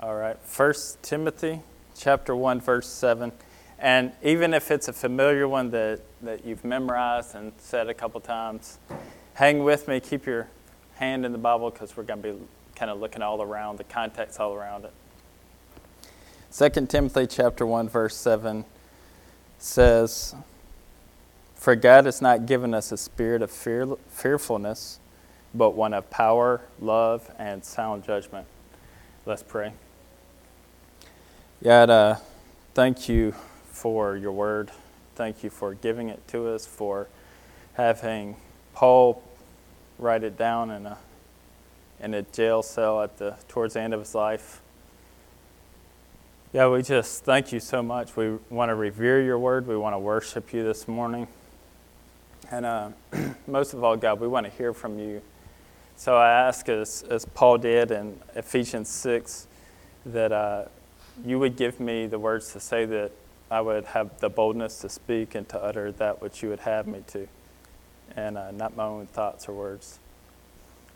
All right. First Timothy chapter 1 verse 7. And even if it's a familiar one that, that you've memorized and said a couple times, hang with me, keep your hand in the Bible because we're going to be kind of looking all around the context all around it. Second Timothy chapter 1 verse 7 says, For God has not given us a spirit of fear, fearfulness, but one of power, love, and sound judgment. Let's pray. God, uh, thank you for your word. Thank you for giving it to us, for having Paul write it down in a, in a jail cell at the, towards the end of his life. Yeah, we just thank you so much. We want to revere your word. We want to worship you this morning. And uh, most of all, God, we want to hear from you. So I ask, as, as Paul did in Ephesians 6, that uh, you would give me the words to say that I would have the boldness to speak and to utter that which you would have me to, and uh, not my own thoughts or words.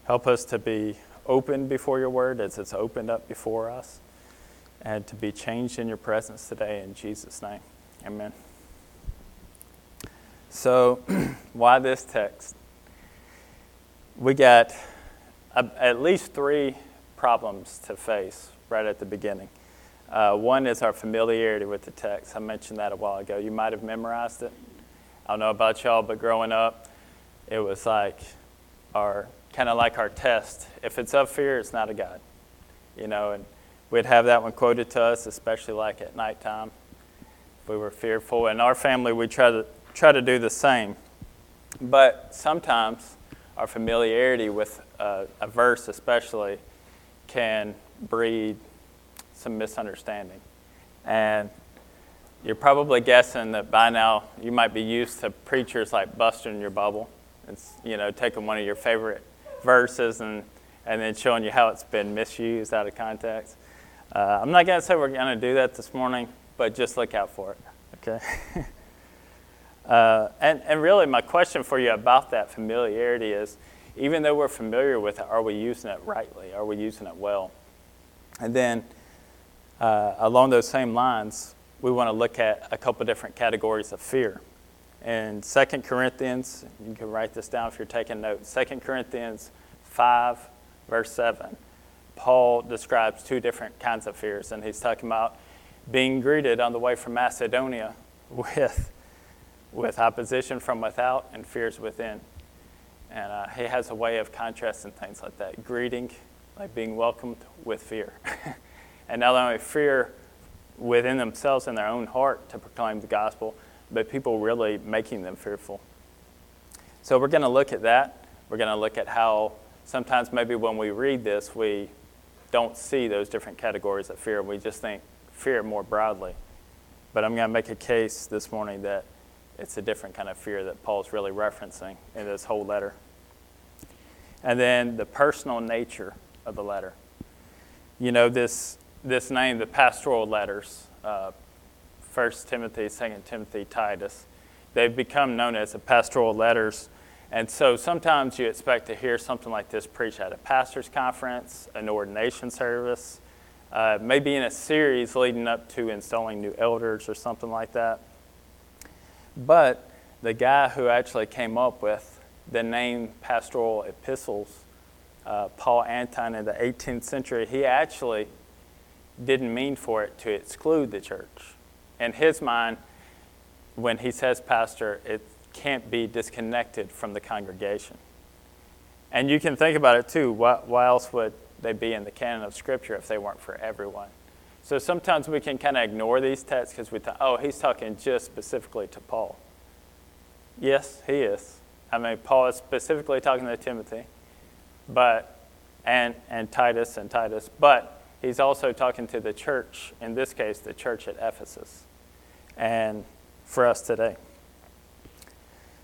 Help us to be open before your word as it's opened up before us, and to be changed in your presence today in Jesus' name. Amen. So, why this text? We got at least three problems to face right at the beginning. Uh, one is our familiarity with the text. I mentioned that a while ago. You might have memorized it. I don't know about y'all, but growing up, it was like our kind of like our test. If it's of fear, it's not a God, you know. And we'd have that one quoted to us, especially like at nighttime. If we were fearful. In our family, we try to try to do the same. But sometimes our familiarity with uh, a verse, especially, can breed some misunderstanding. And you're probably guessing that by now you might be used to preachers like busting your bubble. It's, you know, taking one of your favorite verses and, and then showing you how it's been misused out of context. Uh, I'm not going to say we're going to do that this morning, but just look out for it, okay? uh, and, and really, my question for you about that familiarity is even though we're familiar with it, are we using it rightly? Are we using it well? And then uh, along those same lines, we want to look at a couple different categories of fear. In 2 Corinthians, you can write this down if you're taking notes. 2 Corinthians 5, verse 7, Paul describes two different kinds of fears, and he's talking about being greeted on the way from Macedonia with, with opposition from without and fears within. And uh, he has a way of contrasting things like that greeting, like being welcomed with fear. and not only fear within themselves in their own heart to proclaim the gospel, but people really making them fearful. So we're going to look at that. We're going to look at how sometimes maybe when we read this, we don't see those different categories of fear. We just think fear more broadly. But I'm going to make a case this morning that it's a different kind of fear that Paul's really referencing in this whole letter. And then the personal nature of the letter. You know, this this name, the pastoral letters, uh, 1 Timothy, 2 Timothy, Titus, they've become known as the pastoral letters. And so sometimes you expect to hear something like this preached at a pastor's conference, an ordination service, uh, maybe in a series leading up to installing new elders or something like that. But the guy who actually came up with the name pastoral epistles, uh, Paul Anton in the 18th century, he actually didn't mean for it to exclude the church. In his mind, when he says pastor, it can't be disconnected from the congregation. And you can think about it too. Why, why else would they be in the canon of Scripture if they weren't for everyone? So sometimes we can kind of ignore these texts because we think, oh, he's talking just specifically to Paul. Yes, he is. I mean, Paul is specifically talking to Timothy, but and and Titus and Titus, but he's also talking to the church, in this case, the church at Ephesus, and for us today.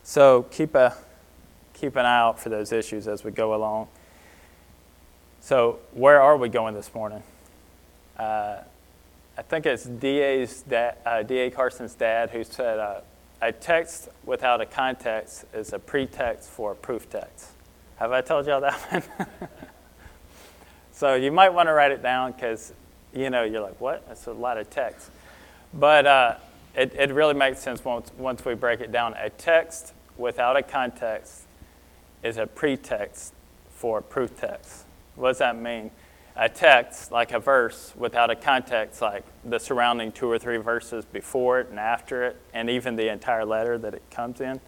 So keep, a, keep an eye out for those issues as we go along. So, where are we going this morning? Uh, I think it's DA's da- uh, DA Carson's dad who said uh, a text without a context is a pretext for a proof text. Have I told y'all that one? So you might want to write it down because you know, you're like, what? That's a lot of text. But uh, it, it really makes sense once, once we break it down. A text without a context is a pretext for proof text. What does that mean? A text, like a verse, without a context, like the surrounding two or three verses before it and after it, and even the entire letter that it comes in,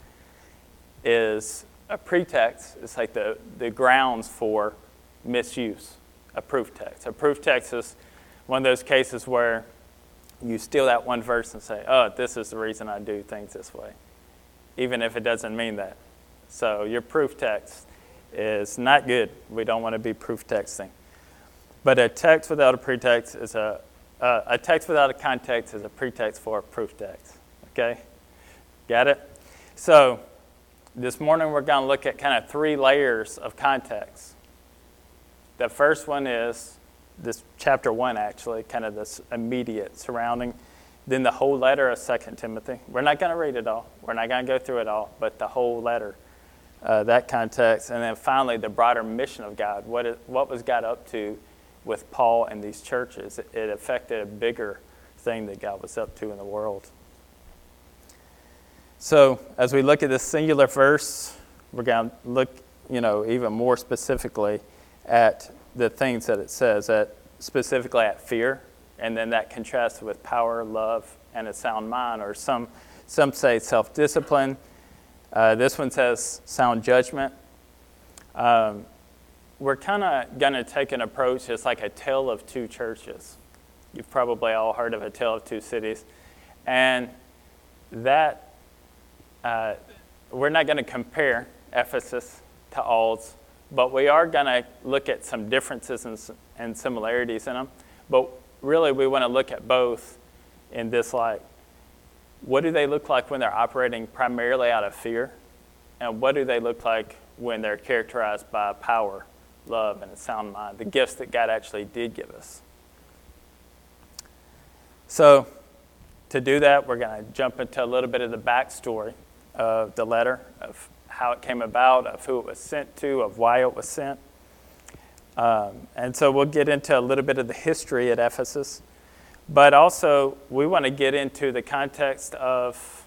is a pretext. It's like the, the grounds for misuse, a proof text. A proof text is one of those cases where you steal that one verse and say, oh, this is the reason I do things this way, even if it doesn't mean that. So your proof text is not good. We don't want to be proof texting. But a text without a pretext is a, uh, a text without a context is a pretext for a proof text. Okay? Got it? So this morning we're going to look at kind of three layers of context. The first one is this chapter one, actually, kind of this immediate surrounding. Then the whole letter of Second Timothy. We're not going to read it all. We're not going to go through it all, but the whole letter, uh, that context. And then finally, the broader mission of God. What, is, what was God up to with Paul and these churches? It, it affected a bigger thing that God was up to in the world. So, as we look at this singular verse, we're going to look, you know, even more specifically at the things that it says, at specifically at fear, and then that contrasts with power, love, and a sound mind, or some some say self-discipline. Uh, this one says sound judgment. Um, we're kind of going to take an approach It's like a tale of two churches. You've probably all heard of a tale of two cities, and that uh, we're not going to compare Ephesus to Ald's, but we are going to look at some differences and, similarities in them. But really, we want to look at both in this light. What do they look like when they're operating primarily out of fear? And what do they look like when they're characterized by power, love, and a sound mind, the gifts that God actually did give us? So, to do that, we're going to jump into a little bit of the backstory of the letter, of how it came about, of who it was sent to, of why it was sent. Um, and so we'll get into a little bit of the history at Ephesus. But also, we want to get into the context of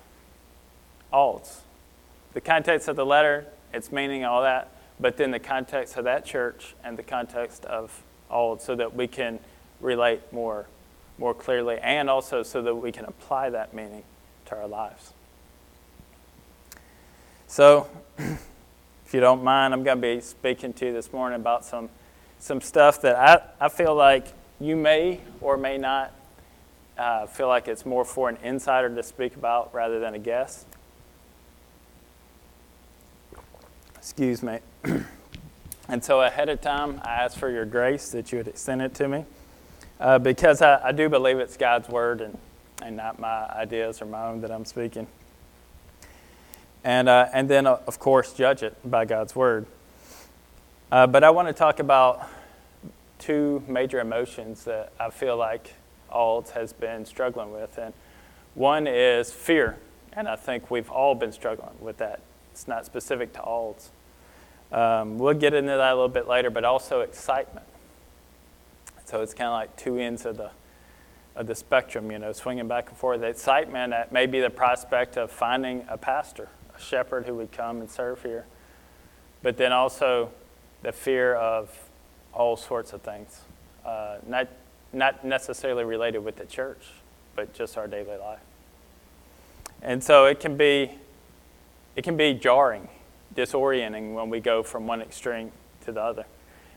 Alds. The context of the letter, its meaning, all that, but then the context of that church and the context of Alds so that we can relate more, more clearly and also so that we can apply that meaning to our lives. So, if you don't mind, I'm going to be speaking to you this morning about some, some stuff that I, I feel like you may or may not uh, feel like it's more for an insider to speak about rather than a guest. Excuse me. and so, ahead of time, I ask for your grace that you would extend it to me uh, because I, I do believe it's God's word and, and not my ideas or my own that I'm speaking and, uh, and then, uh, of course, judge it by God's word. Uh, but I want to talk about two major emotions that I feel like Alds has been struggling with. And one is fear, and I think we've all been struggling with that. It's not specific to Alds. Um, we'll get into that a little bit later, but also excitement. So it's kind of like two ends of the of the spectrum, you know, swinging back and forth. The excitement at maybe the prospect of finding a pastor a shepherd who would come and serve here. But then also the fear of all sorts of things, uh, not, not necessarily related with the church, but just our daily life. And so it can be, it can be jarring, disorienting when we go from one extreme to the other.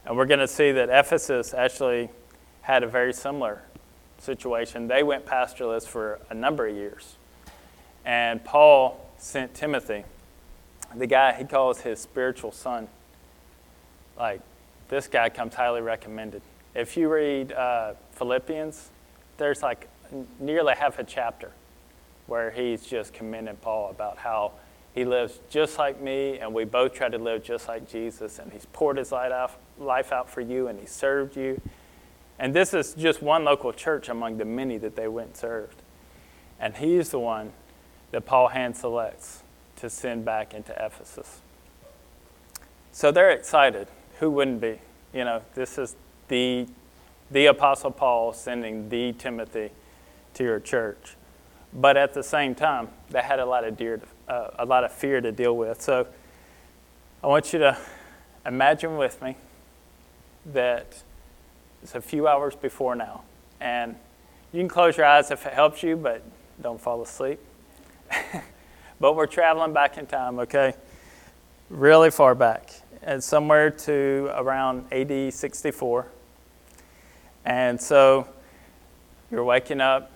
And we're going to see that Ephesus actually had a very similar situation. They went pastorless for a number of years. And Paul sent Timothy, the guy he calls his spiritual son. Like, this guy comes highly recommended. If you read uh, Philippians, there's like nearly half a chapter where he's just commending Paul about how he lives just like me, and we both try to live just like Jesus, and he's poured his life out for you, and he served you. And this is just one local church among the many that they went and served. And he's the one that Paul hand selects to send back into Ephesus. So they're excited. Who wouldn't be? You know, this is the the Apostle Paul sending the Timothy to your church. But at the same time, they had a lot of, dear, uh, a lot of fear to deal with. So I want you to imagine with me that it's a few hours before now. And you can close your eyes if it helps you, but don't fall asleep. but we're traveling back in time, okay? Really far back. And somewhere to around AD 64. And so you're waking up.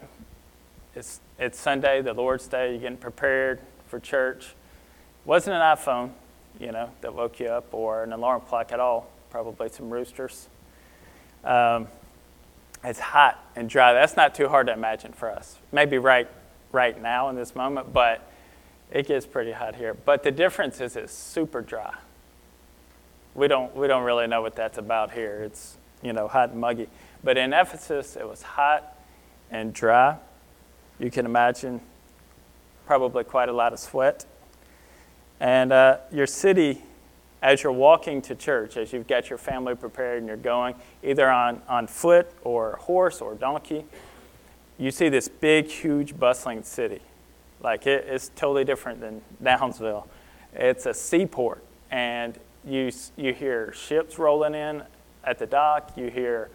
It's, it's Sunday, the Lord's Day. You're getting prepared for church. It wasn't an iPhone, you know, that woke you up or an alarm clock at all. Probably some roosters. Um, it's hot and dry. That's not too hard to imagine for us. Maybe right, right now in this moment, but it gets pretty hot here. But the difference is it's super dry. We don't, we don't really know what that's about here. It's, you know, hot and muggy. But in Ephesus, it was hot and dry. You can imagine probably quite a lot of sweat. And uh, your city, as you're walking to church, as you've got your family prepared and you're going either on, on foot or horse or donkey, you see this big, huge, bustling city. Like it, it's totally different than Downsville. It's a seaport, and you, you hear ships rolling in at the dock. You hear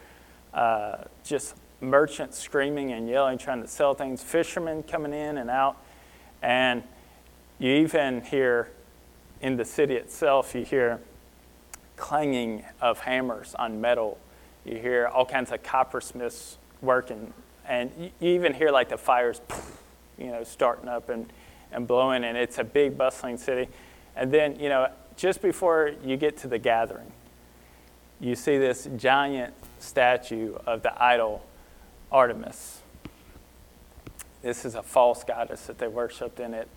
uh, just merchants screaming and yelling, trying to sell things, fishermen coming in and out. And you even hear in the city itself, you hear clanging of hammers on metal. You hear all kinds of coppersmiths working. And you even hear like the fires, you know, starting up and, and blowing. And it's a big, bustling city. And then, you know, just before you get to the gathering, you see this giant statue of the idol Artemis. This is a false goddess that they worshiped in it.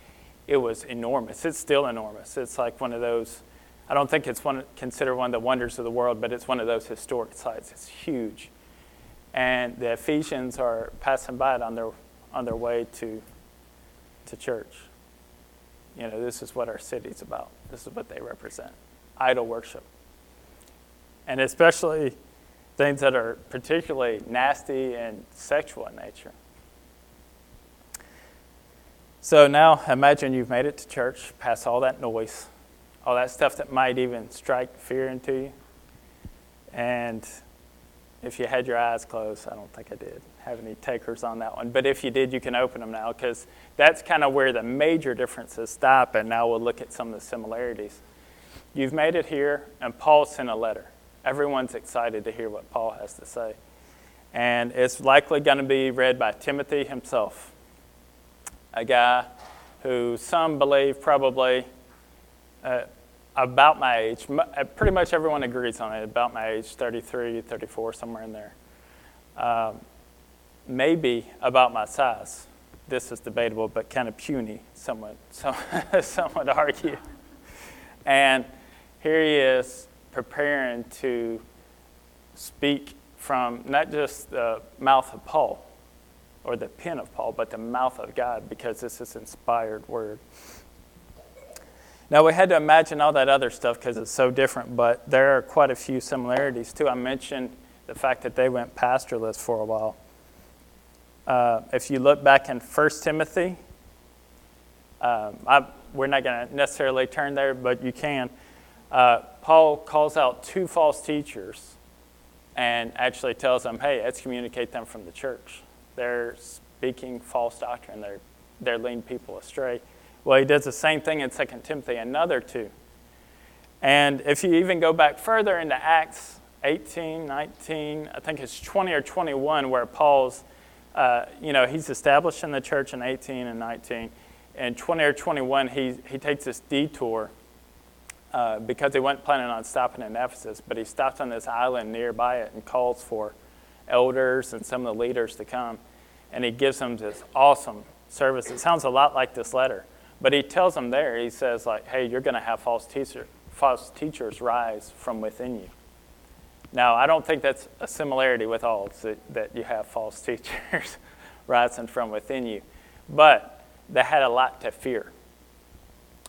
It was enormous. It's still enormous. It's like one of those, I don't think it's one, considered one of the wonders of the world, but it's one of those historic sites. It's huge. And the Ephesians are passing by it on their, on their way to, to church. You know, this is what our city's about. This is what they represent idol worship. And especially things that are particularly nasty and sexual in nature. So now imagine you've made it to church, past all that noise, all that stuff that might even strike fear into you. And if you had your eyes closed, I don't think I did have any takers on that one. But if you did, you can open them now because that's kind of where the major differences stop. And now we'll look at some of the similarities. You've made it here, and Paul sent a letter everyone's excited to hear what Paul has to say. And it's likely going to be read by Timothy himself, a guy who some believe probably uh, about my age. Uh, pretty much everyone agrees on it, about my age, 33, 34, somewhere in there. Um, maybe about my size. This is debatable, but kind of puny, someone, some, some would argue. And here he is preparing to speak from not just the mouth of Paul or the pen of Paul, but the mouth of God because this is inspired word. Now, we had to imagine all that other stuff because it's so different, but there are quite a few similarities too. I mentioned the fact that they went pastorless for a while. Uh, if you look back in 1 Timothy, um, I, we're not going to necessarily turn there, but you can. Uh, Paul calls out two false teachers and actually tells them, hey, excommunicate them from the church. They're speaking false doctrine, they're, they're leading people astray. Well, he does the same thing in 2 Timothy, another two. And if you even go back further into Acts 18, 19, I think it's 20 or 21, where Paul's, uh, you know, he's establishing the church in 18 and 19. And 20 or 21, he, he takes this detour uh, because he wasn't planning on stopping in Ephesus, but he stops on this island nearby it and calls for elders and some of the leaders to come. And he gives them this awesome service. It sounds a lot like this letter, but he tells them there, he says, like, hey, you're going to have false, teacher, false teachers rise from within you. Now, I don't think that's a similarity with all that, that you have false teachers rising from within you, but they had a lot to fear.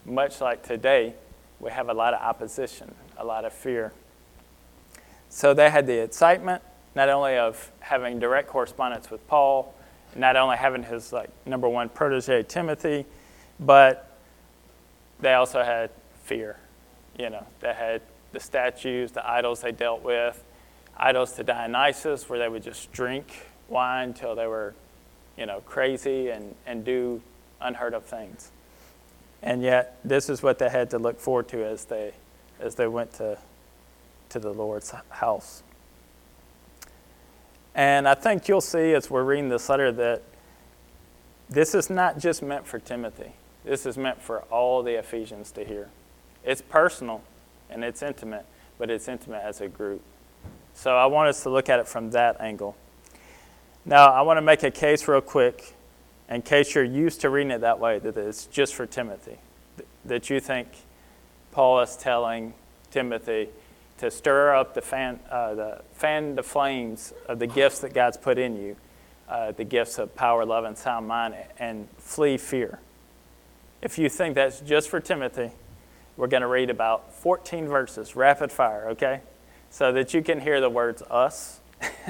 Much like today, we have a lot of opposition, a lot of fear. So they had the excitement. not only of having direct correspondence with Paul, not only having his like number one protege Timothy, but they also had fear. You know, they had the statues, the idols they dealt with, idols to Dionysus, where they would just drink wine till they were, you know, crazy and, and do unheard of things. And yet, this is what they had to look forward to as they, as they went to, to the Lord's house. And I think you'll see as we're reading this letter that this is not just meant for Timothy. This is meant for all the Ephesians to hear. It's personal and it's intimate, but it's intimate as a group. So I want us to look at it from that angle. Now, I want to make a case real quick, in case you're used to reading it that way, that it's just for Timothy. That you think Paul is telling Timothy to stir up the fan, uh, the fan the flames of the gifts that God's put in you, uh, the gifts of power, love, and sound mind, and flee fear. If you think that's just for Timothy, we're going to read about 14 verses, rapid fire, okay? So that you can hear the words us,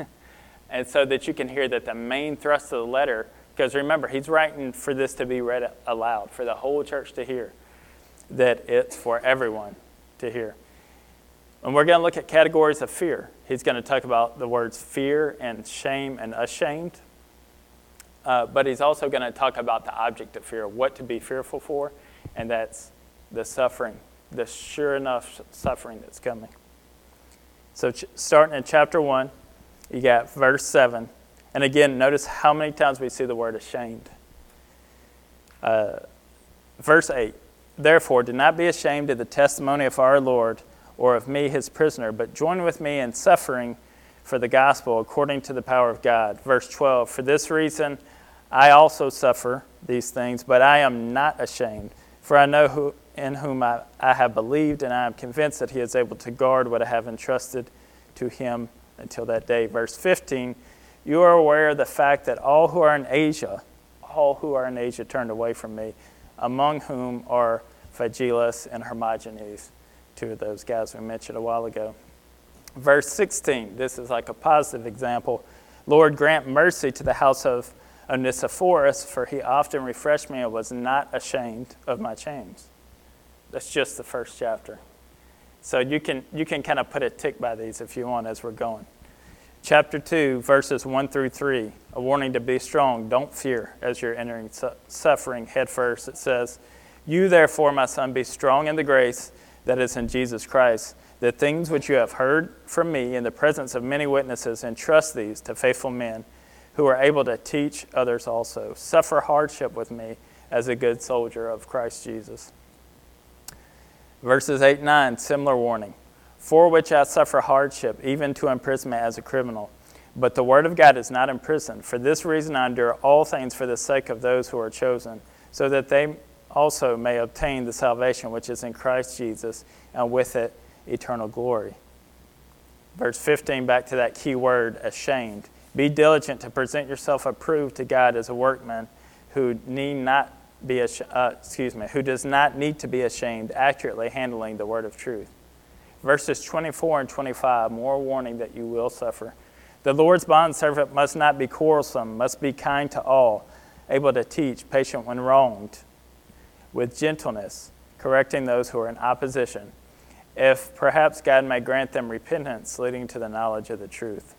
and so that you can hear that the main thrust of the letter, because remember, he's writing for this to be read aloud, for the whole church to hear, that it's for everyone to hear. And we're going to look at categories of fear. He's going to talk about the words fear and shame and ashamed. Uh, but he's also going to talk about the object of fear, what to be fearful for, and that's the suffering, the sure enough suffering that's coming. So, ch- starting in chapter 1, you got verse 7. And again, notice how many times we see the word ashamed. Uh, verse 8 Therefore, do not be ashamed of the testimony of our Lord or of me, his prisoner, but join with me in suffering for the gospel according to the power of God. Verse 12 For this reason I also suffer these things, but I am not ashamed, for I know who in whom I, I have believed, and I am convinced that he is able to guard what I have entrusted to him until that day. Verse 15 You are aware of the fact that all who are in Asia, all who are in Asia turned away from me, among whom are Phygelus and Hermogenes, two of those guys we mentioned a while ago. Verse 16, this is like a positive example. Lord, grant mercy to the house of Onesiphorus, for he often refreshed me and was not ashamed of my chains. That's just the first chapter. So you can, you can kind of put a tick by these if you want as we're going. Chapter 2, verses 1 through 3, a warning to be strong. Don't fear as you're entering su- suffering head first. It says, You therefore, my son, be strong in the grace that is in Jesus Christ. The things which you have heard from me in the presence of many witnesses, entrust these to faithful men who are able to teach others also. Suffer hardship with me as a good soldier of Christ Jesus. Verses 8 9, similar warning. For which I suffer hardship, even to imprisonment as a criminal. But the word of God is not imprisoned. For this reason I endure all things for the sake of those who are chosen, so that they also may obtain the salvation which is in Christ Jesus, and with it eternal glory. Verse 15, back to that key word, ashamed. Be diligent to present yourself approved to God as a workman who need not be uh, excuse me, who does not need to be ashamed, accurately handling the word of truth. Verses 24 and 25, more warning that you will suffer. The Lord's bondservant must not be quarrelsome, must be kind to all, able to teach, patient when wronged, with gentleness, correcting those who are in opposition, if perhaps God may grant them repentance leading to the knowledge of the truth.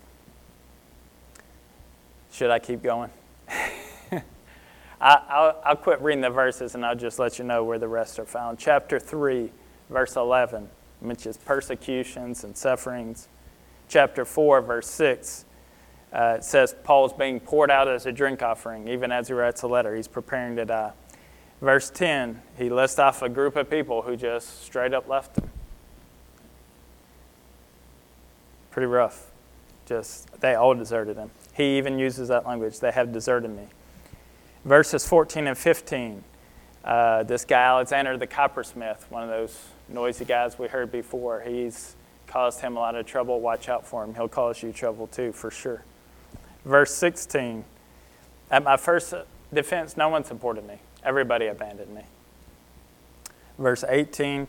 Should I keep going? I, will quit reading the verses and I'll just let you know where the rest are found. Chapter 3, verse 11 mentions persecutions and sufferings. Chapter 4, verse 6, uh, it says Paul's being poured out as a drink offering, even as he writes a letter. He's preparing to die. Verse 10, he lists off a group of people who just straight up left him. Pretty rough. Just, they all deserted him. He even uses that language. They have deserted me verses 14 and 15. Uh, this guy, Alexander the coppersmith, one of those noisy guys we heard before, he's caused him a lot of trouble. Watch out for him. He'll cause you trouble too, for sure. Verse 16 At my first defense, no one supported me, everybody abandoned me. Verse 18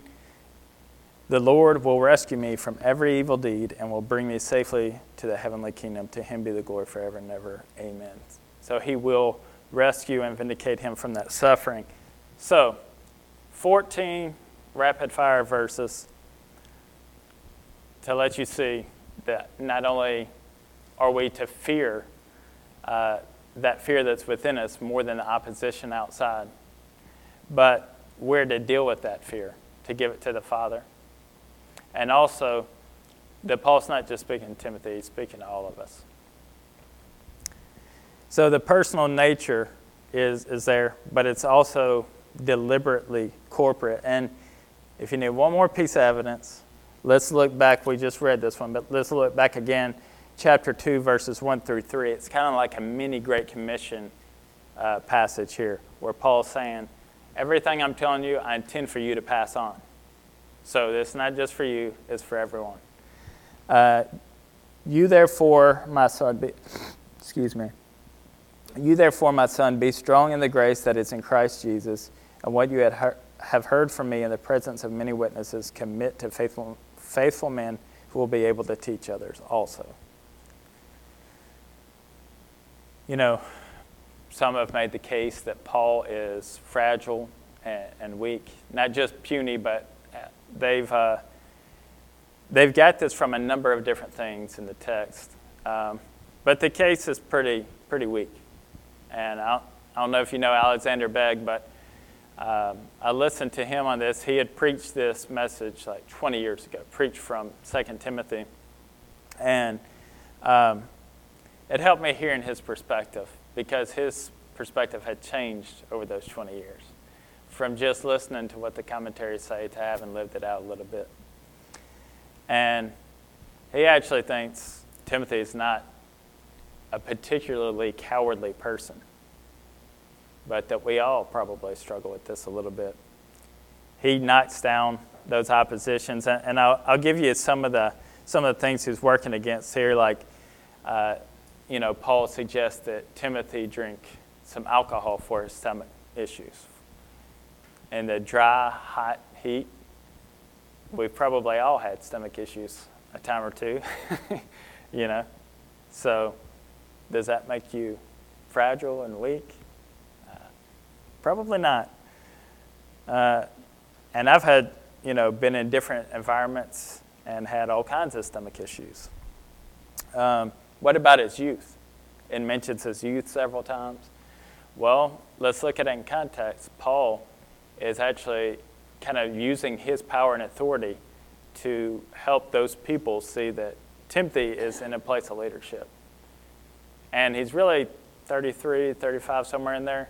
The Lord will rescue me from every evil deed and will bring me safely to the heavenly kingdom. To him be the glory forever and ever. Amen. So he will rescue and vindicate him from that suffering. So, 14 rapid fire verses to let you see that not only are we to fear uh, that fear that's within us more than the opposition outside, but we're to deal with that fear, to give it to the Father. And also, that Paul's not just speaking to Timothy, he's speaking to all of us. So the personal nature is, is there, but it's also deliberately corporate. And if you need one more piece of evidence, let's look back. We just read this one, but let's look back again, chapter 2, verses 1 through 3. It's kind of like a mini Great Commission uh, passage here, where Paul's saying, Everything I'm telling you, I intend for you to pass on. So it's not just for you, it's for everyone. Uh, you therefore, my son, be, excuse me. You therefore, my son, be strong in the grace that is in Christ Jesus, and what you had have heard from me in the presence of many witnesses, commit to faithful, faithful men who will be able to teach others also. You know, some have made the case that Paul is fragile and, and weak, not just puny, but they've, uh, they've got this from a number of different things in the text. Um, but the case is pretty, pretty weak. And I don't, I don't know if you know Alexander Begg, but um, I listened to him on this. He had preached this message like 20 years ago, preached from 2 Timothy. And um, it helped me hear in his perspective because his perspective had changed over those 20 years from just listening to what the commentaries say to having lived it out a little bit. And he actually thinks Timothy is not a particularly cowardly person, but that we all probably struggle with this a little bit. He knocks down those oppositions, and I'll, I'll give you some of the some of the things he's working against here. Like, uh, you know, Paul suggests that Timothy drink some alcohol for his stomach issues. And the dry, hot heat, we've probably all had stomach issues a time or two, you know. So does that make you fragile and weak? Uh, probably not. Uh, and I've had, you know, been in different environments and had all kinds of stomach issues. Um, what about his youth? It mentions his youth several times. Well, let's look at it in context. Paul is actually kind of using his power and authority to help those people see that Timothy is in a place of leadership and he's really 33, 35, somewhere in there.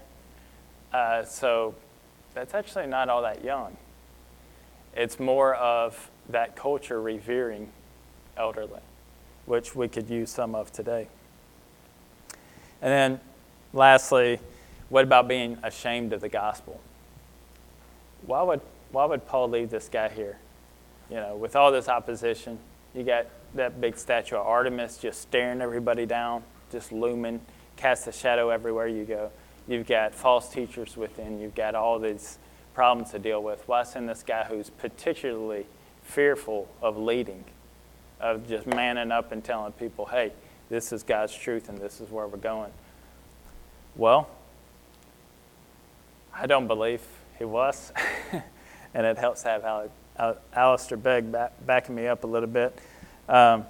Uh, so that's actually not all that young. It's more of that culture revering elderly, which we could use some of today. And then lastly, what about being ashamed of the gospel? Why would, why would Paul leave this guy here? You know, with all this opposition, you got that big statue of Artemis just staring everybody down just looming, casts a shadow everywhere you go. You've got false teachers within, you've got all these problems to deal with. Why send this guy who's particularly fearful of leading, of just manning up and telling people, hey, this is God's truth and this is where we're going? Well, I don't believe he was. and it helps have Alistair Begg back, backing me up a little bit. Um,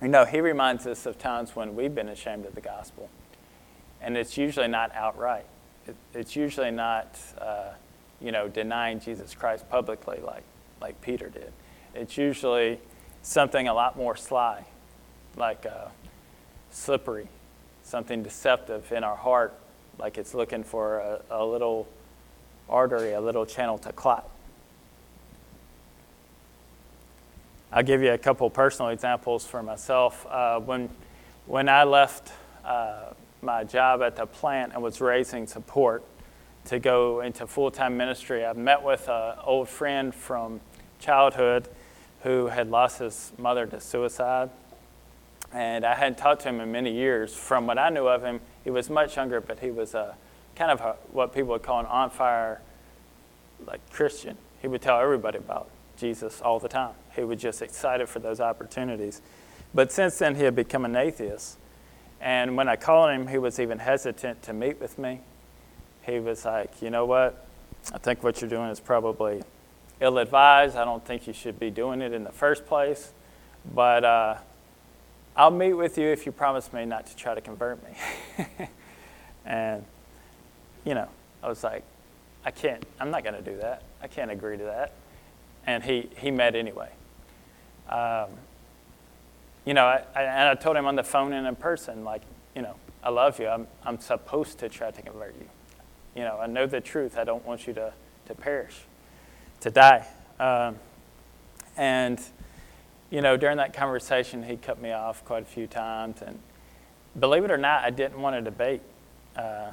you know, he reminds us of times when we've been ashamed of the gospel. And it's usually not outright, it, it's usually not, uh, you know, denying Jesus Christ publicly like, like Peter did. It's usually something a lot more sly, like uh, slippery, something deceptive in our heart, like it's looking for a, a little artery, a little channel to clot. I'll give you a couple personal examples for myself. Uh, when, when I left uh, my job at the plant and was raising support to go into full time ministry, I met with an old friend from childhood who had lost his mother to suicide. And I hadn't talked to him in many years. From what I knew of him, he was much younger, but he was a kind of a, what people would call an on fire like Christian. He would tell everybody about Jesus all the time. He was just excited for those opportunities. But since then, he had become an atheist. And when I called him, he was even hesitant to meet with me. He was like, you know what? I think what you're doing is probably ill advised. I don't think you should be doing it in the first place. But uh, I'll meet with you if you promise me not to try to convert me. and, you know, I was like, I can't, I'm not going to do that. I can't agree to that. And he, he met anyway. Um, you know, I, I, and I told him on the phone and in person, like, you know, I love you. I'm, I'm supposed to try to convert you. You know, I know the truth. I don't want you to, to perish, to die. Um, and, you know, during that conversation, he cut me off quite a few times. And believe it or not, I didn't want to debate. Uh,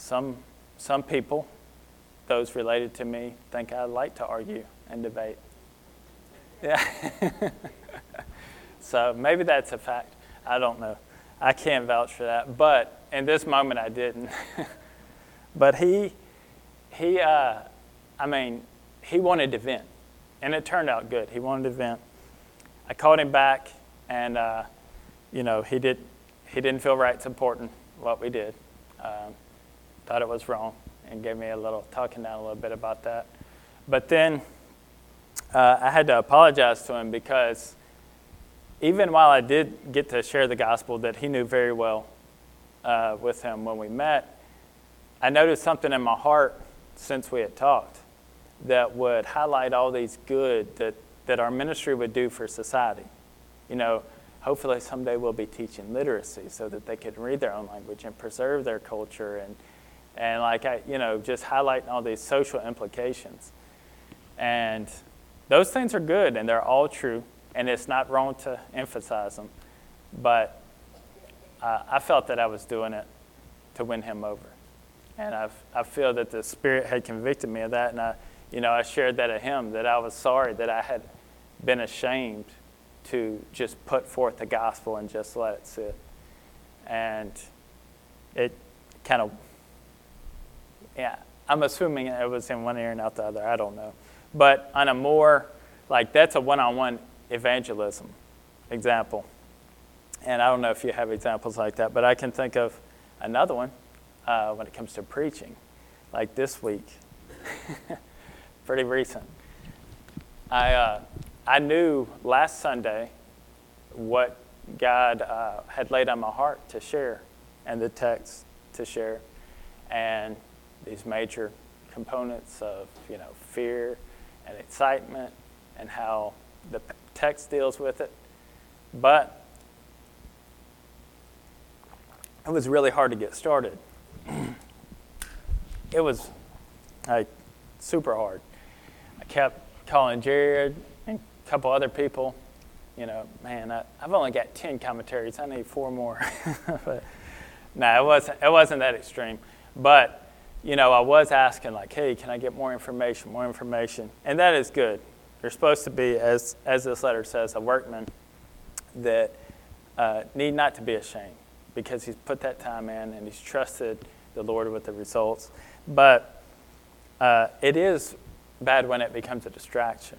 some, some people, those related to me, think I like to argue and debate. Yeah. so maybe that's a fact. I don't know. I can't vouch for that. But in this moment, I didn't. but he, he, uh, I mean, he wanted to vent, and it turned out good. He wanted to vent. I called him back, and uh, you know he did he didn't feel right supporting what we did. Um, thought it was wrong, and gave me a little talking down a little bit about that. But then uh, I had to apologize to him because even while I did get to share the gospel that he knew very well uh, with him when we met, I noticed something in my heart since we had talked that would highlight all these good that that our ministry would do for society. You know, hopefully someday we'll be teaching literacy so that they can read their own language and preserve their culture and and like I, you know, just highlighting all these social implications. And those things are good and they're all true, and it's not wrong to emphasize them. But uh, I felt that I was doing it to win him over. And I've, I feel that the Spirit had convicted me of that, and I, you know, I shared that at him that I was sorry that I had been ashamed to just put forth the gospel and just let it sit. And it kind of, yeah, I'm assuming it was in one ear and out the other. I don't know. But on a more, like, that's a one on one evangelism example. And I don't know if you have examples like that, but I can think of another one uh, when it comes to preaching, like this week. Pretty recent. I, uh, I knew last Sunday what God uh, had laid on my heart to share and the text to share, and these major components of you know fear and excitement and how the text deals with it. But it was really hard to get started. it was like super hard. I kept calling Jared and a couple other people, you know, man, I, have only got 10 commentaries. I need four more. but no, it wasn't, it wasn't that extreme. But, you know, I was asking, like, hey, can I get more information, more information? And that is good. You're supposed to be, as, as this letter says, a workman that uh, need not to be ashamed because he's put that time in and he's trusted the Lord with the results. But uh, it is bad when it becomes a distraction.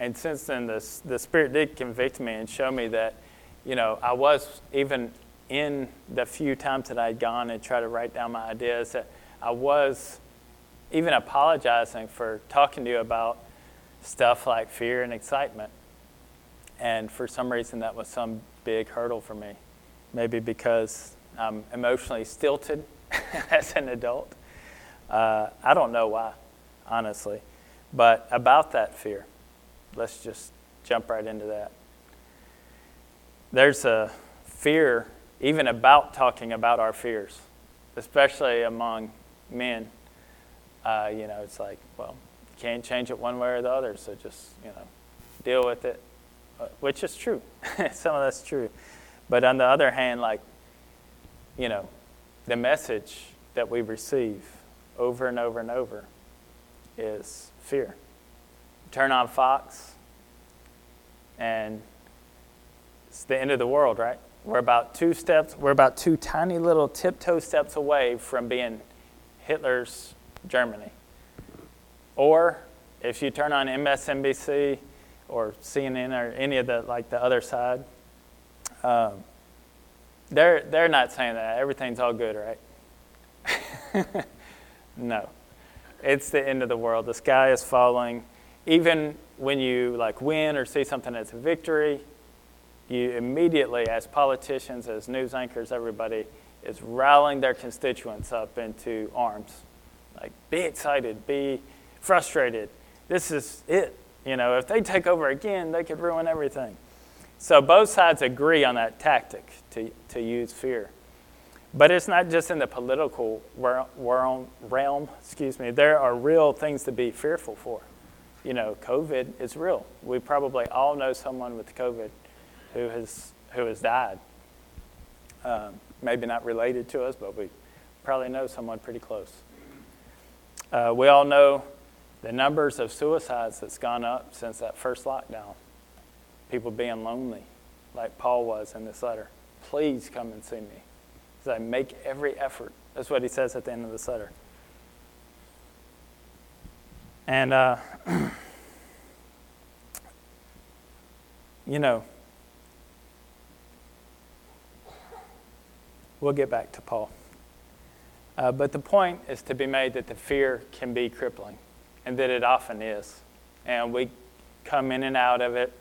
And since then, the, the Spirit did convict me and show me that, you know, I was even in the few times that I'd gone and tried to write down my ideas, that I was even apologizing for talking to you about stuff like fear and excitement. And for some reason, that was some big hurdle for me. Maybe because I'm emotionally stilted as an adult. Uh, I don't know why, honestly. But about that fear, let's just jump right into that. There's a fear even about talking about our fears, especially among men. Uh, you know, it's like, well, you can't change it one way or the other, so just, you know, deal with it, uh, which is true. Some of that's true. But on the other hand, like, you know, the message that we receive over and over and over is fear turn on Fox, and it's the end of the world, right? We're about two steps, we're about two tiny little tiptoe steps away from being Hitler's Germany. Or if you turn on MSNBC or CNN or any of the like the other side, um, they're they're not saying that everything's all good, right? no, it's the end of the world. The sky is falling. Even when you like win or see something that's a victory, you immediately, as politicians, as news anchors, everybody is rallying their constituents up into arms. Like, be excited, be frustrated. This is it. You know, if they take over again, they could ruin everything. So both sides agree on that tactic to, to use fear. But it's not just in the political realm, realm, excuse me. There are real things to be fearful for. You know, COVID is real. We probably all know someone with COVID who has, who has died. Um, maybe not related to us, but we probably know someone pretty close. Uh, we all know the numbers of suicides that's gone up since that first lockdown. People being lonely, like Paul was in this letter. Please come and see me. As I make every effort. That's what he says at the end of this letter. And, uh, you know, we'll get back to Paul. Uh, but the point is to be made that the fear can be crippling, and that it often is. And we come in and out of it.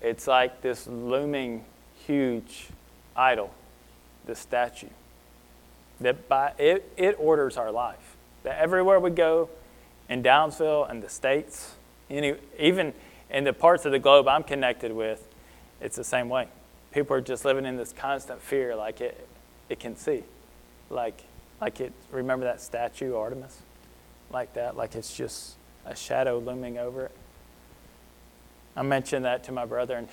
It's like this looming, huge idol, the statue. That by it, it orders our life. That everywhere we go, in Downsville and the states, any, even in the parts of the globe I'm connected with, it's the same way. People are just living in this constant fear, like it, it can see, like like it, remember that statue, Artemis? Like that, like it's just a shadow looming over it. I mentioned that to my brother, and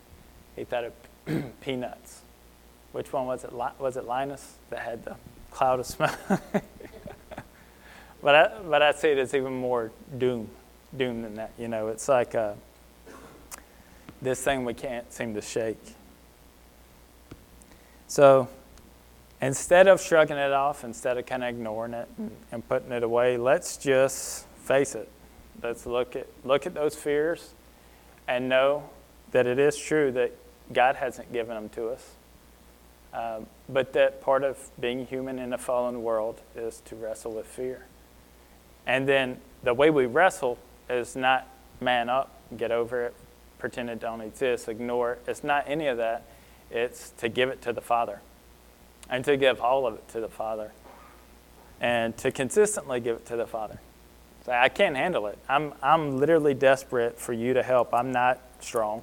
he thought of peanuts. Which one was it? Was it Linus that had the cloud of smoke? but I, but I see it as even more doom, doom than that. You know, it's like uh, this thing we can't seem to shake. So instead of shrugging it off, instead of kind of ignoring it and putting it away, let's just face it. Let's look at look at those fears and know that it is true that God hasn't given them to us. Um, but that part of being human in a fallen world is to wrestle with fear. And then the way we wrestle is not man up, get over it, pretend it don't exist, ignore it. It's not any of that. It's to give it to the Father and to give all of it to the Father and to consistently give it to the Father. Say, I can't handle it. I'm, I'm literally desperate for you to help. I'm not strong.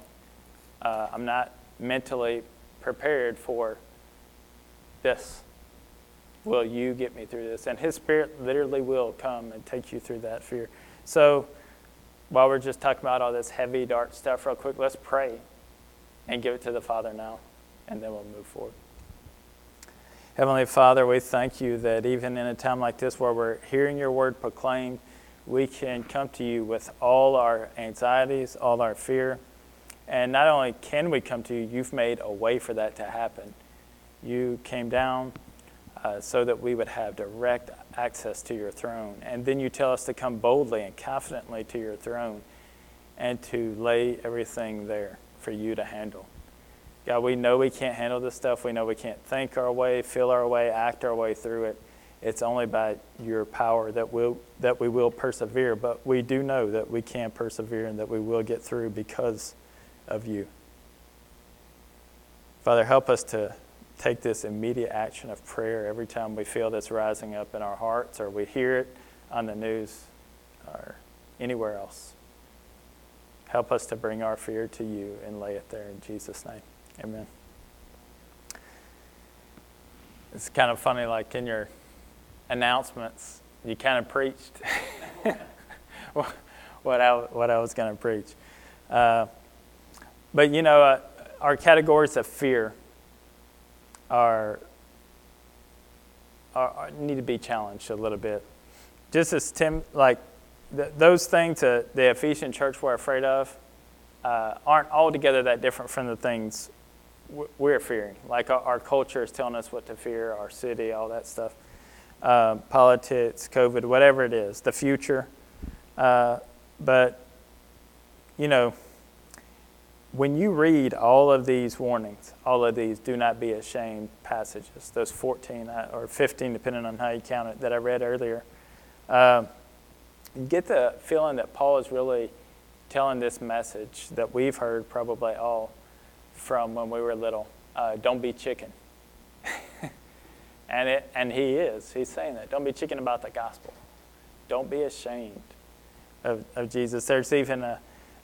Uh, I'm not mentally prepared for this. Will you get me through this? And His Spirit literally will come and take you through that fear. So, while we're just talking about all this heavy, dark stuff, real quick, let's pray and give it to the Father now, and then we'll move forward. Heavenly Father, we thank you that even in a time like this where we're hearing your word proclaimed, we can come to you with all our anxieties, all our fear. And not only can we come to you, you've made a way for that to happen. You came down uh, so that we would have direct access to your throne. And then you tell us to come boldly and confidently to your throne and to lay everything there for you to handle. God, we know we can't handle this stuff. We know we can't think our way, feel our way, act our way through it. It's only by your power that, we'll, that we will persevere. But we do know that we can persevere and that we will get through because of you. Father, help us to take this immediate action of prayer every time we feel this rising up in our hearts or we hear it on the news or anywhere else. Help us to bring our fear to you and lay it there in Jesus' name. Amen. It's kind of funny, like in your announcements, you kind of preached what I, what I was going to preach. Uh, but you know, uh, our categories of fear are, are, need to be challenged a little bit. Just as Tim, like th- those things that the Ephesian church were afraid of uh, aren't altogether that different from the things we're fearing. Like our, our, culture is telling us what to fear, our city, all that stuff. Uh, politics, COVID, whatever it is, the future. Uh, but, you know, when you read all of these warnings, all of these do not be ashamed passages, those 14 uh, or 15, depending on how you count it, that I read earlier, uh, you get the feeling that Paul is really telling this message that we've heard probably all from when we were little uh, don't be chicken. and, it, and he is. He's saying that. Don't be chicken about the gospel. Don't be ashamed of, of Jesus. There's even a,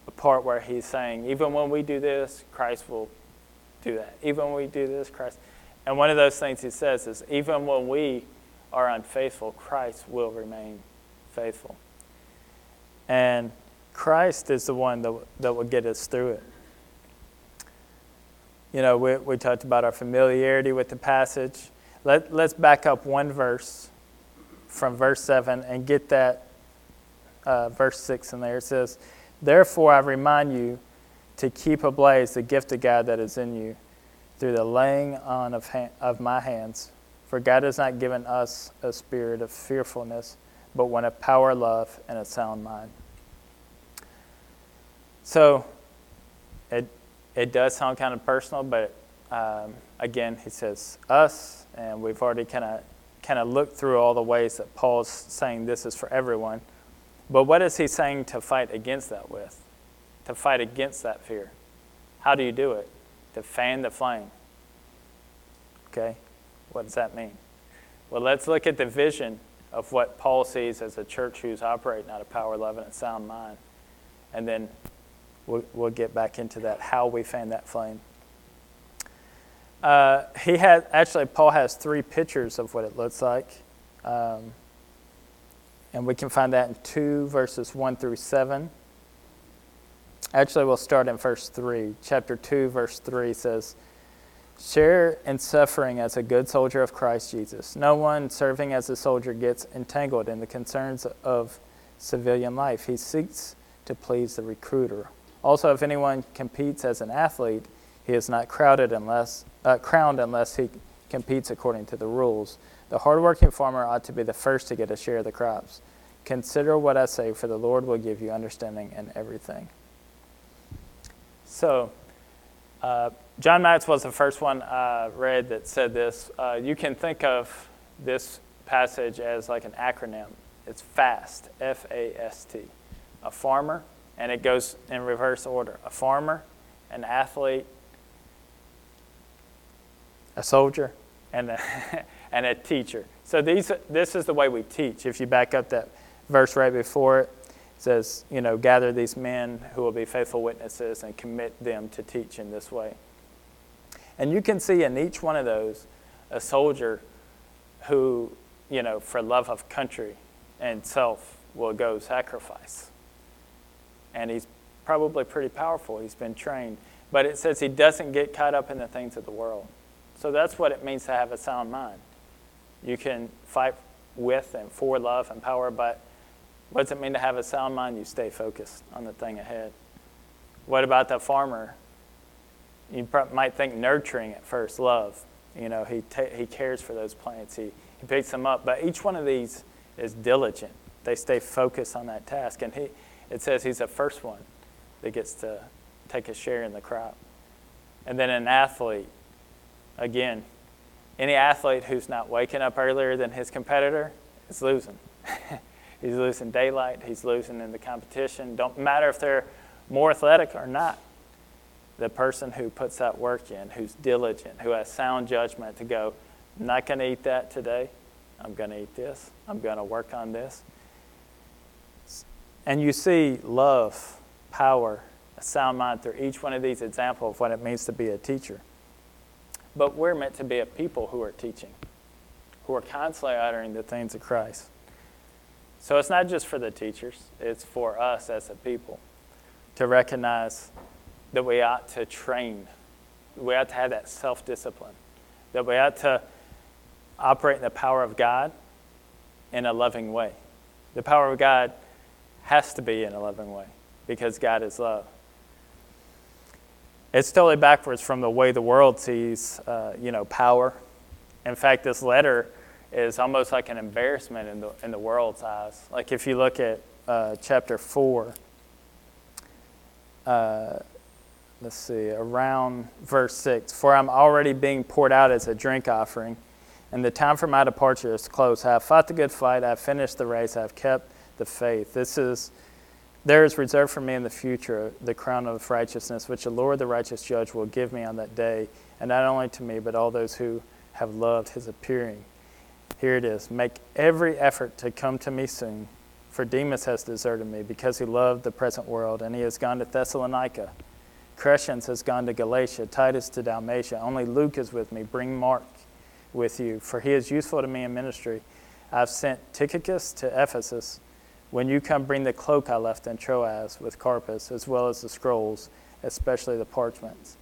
a part where he's saying, even when we do this, Christ will do that. Even when we do this, Christ. And one of those things he says is, even when we are unfaithful, Christ will remain faithful. And Christ is the one that, that will get us through it. You know, we, we talked about our familiarity with the passage. Let, let's back up one verse from verse 7 and get that uh, verse 6 in there. It says, Therefore I remind you to keep ablaze the gift of God that is in you through the laying on of, ha- of my hands. For God has not given us a spirit of fearfulness, but one of power, love, and a sound mind. So it, it does sound kind of personal, but um, again, he says us, and we've already kind of kind of looked through all the ways that Paul's saying this is for everyone. But what is he saying to fight against that with? To fight against that fear. How do you do it? To fan the flame. Okay? What does that mean? Well, let's look at the vision of what Paul sees as a church who's operating out of power, love, and a sound mind. And then we'll, we'll get back into that, how we fan that flame. Uh, he had actually Paul has three pictures of what it looks like, um, and we can find that in two verses one through seven. Actually, we'll start in verse three. Chapter two, verse three says, "Share in suffering as a good soldier of Christ Jesus. No one serving as a soldier gets entangled in the concerns of civilian life. He seeks to please the recruiter. Also, if anyone competes as an athlete." He is not crowded unless, uh, crowned unless he competes according to the rules. The hardworking farmer ought to be the first to get a share of the crops. Consider what I say, for the Lord will give you understanding in everything. So, uh, John Matz was the first one I read that said this. Uh, you can think of this passage as like an acronym. It's FAST, F A S T. A farmer, and it goes in reverse order. A farmer, an athlete, a soldier, and a, and a teacher. So these, this is the way we teach. If you back up that verse right before it, it says, you know, gather these men who will be faithful witnesses and commit them to teach in this way. And you can see in each one of those a soldier who, you know, for love of country and self will go sacrifice. And he's probably pretty powerful. He's been trained. But it says he doesn't get caught up in the things of the world. So that's what it means to have a sound mind. You can fight with and for love and power, but what does it mean to have a sound mind? You stay focused on the thing ahead. What about the farmer? You might think nurturing at first, love. You know, he, ta- he cares for those plants, he, he picks them up. But each one of these is diligent. They stay focused on that task. And he, it says he's the first one that gets to take a share in the crop. And then an athlete, Again, any athlete who's not waking up earlier than his competitor is losing. he's losing daylight, he's losing in the competition. Don't matter if they're more athletic or not. The person who puts that work in, who's diligent, who has sound judgment to go, I'm not going to eat that today. I'm going to eat this. I'm going to work on this. And you see love, power, a sound mind through each one of these examples of what it means to be a teacher. But we're meant to be a people who are teaching, who are constantly uttering the things of Christ. So it's not just for the teachers, it's for us as a people to recognize that we ought to train, we ought to have that self discipline, that we ought to operate in the power of God in a loving way. The power of God has to be in a loving way because God is love. It's totally backwards from the way the world sees, uh, you know, power. In fact, this letter is almost like an embarrassment in the, in the world's eyes. Like if you look at uh, chapter 4. Uh, let's see, around verse 6. For I'm already being poured out as a drink offering, and the time for my departure is close. I have fought the good fight, I have finished the race, I have kept the faith. This is there is reserved for me in the future the crown of righteousness, which the Lord, the righteous judge, will give me on that day, and not only to me, but all those who have loved his appearing. Here it is Make every effort to come to me soon, for Demas has deserted me because he loved the present world, and he has gone to Thessalonica. Crescens has gone to Galatia, Titus to Dalmatia. Only Luke is with me. Bring Mark with you, for he is useful to me in ministry. I've sent Tychicus to Ephesus. When you come, bring the cloak I left in Troas with Carpus, as well as the scrolls, especially the parchments.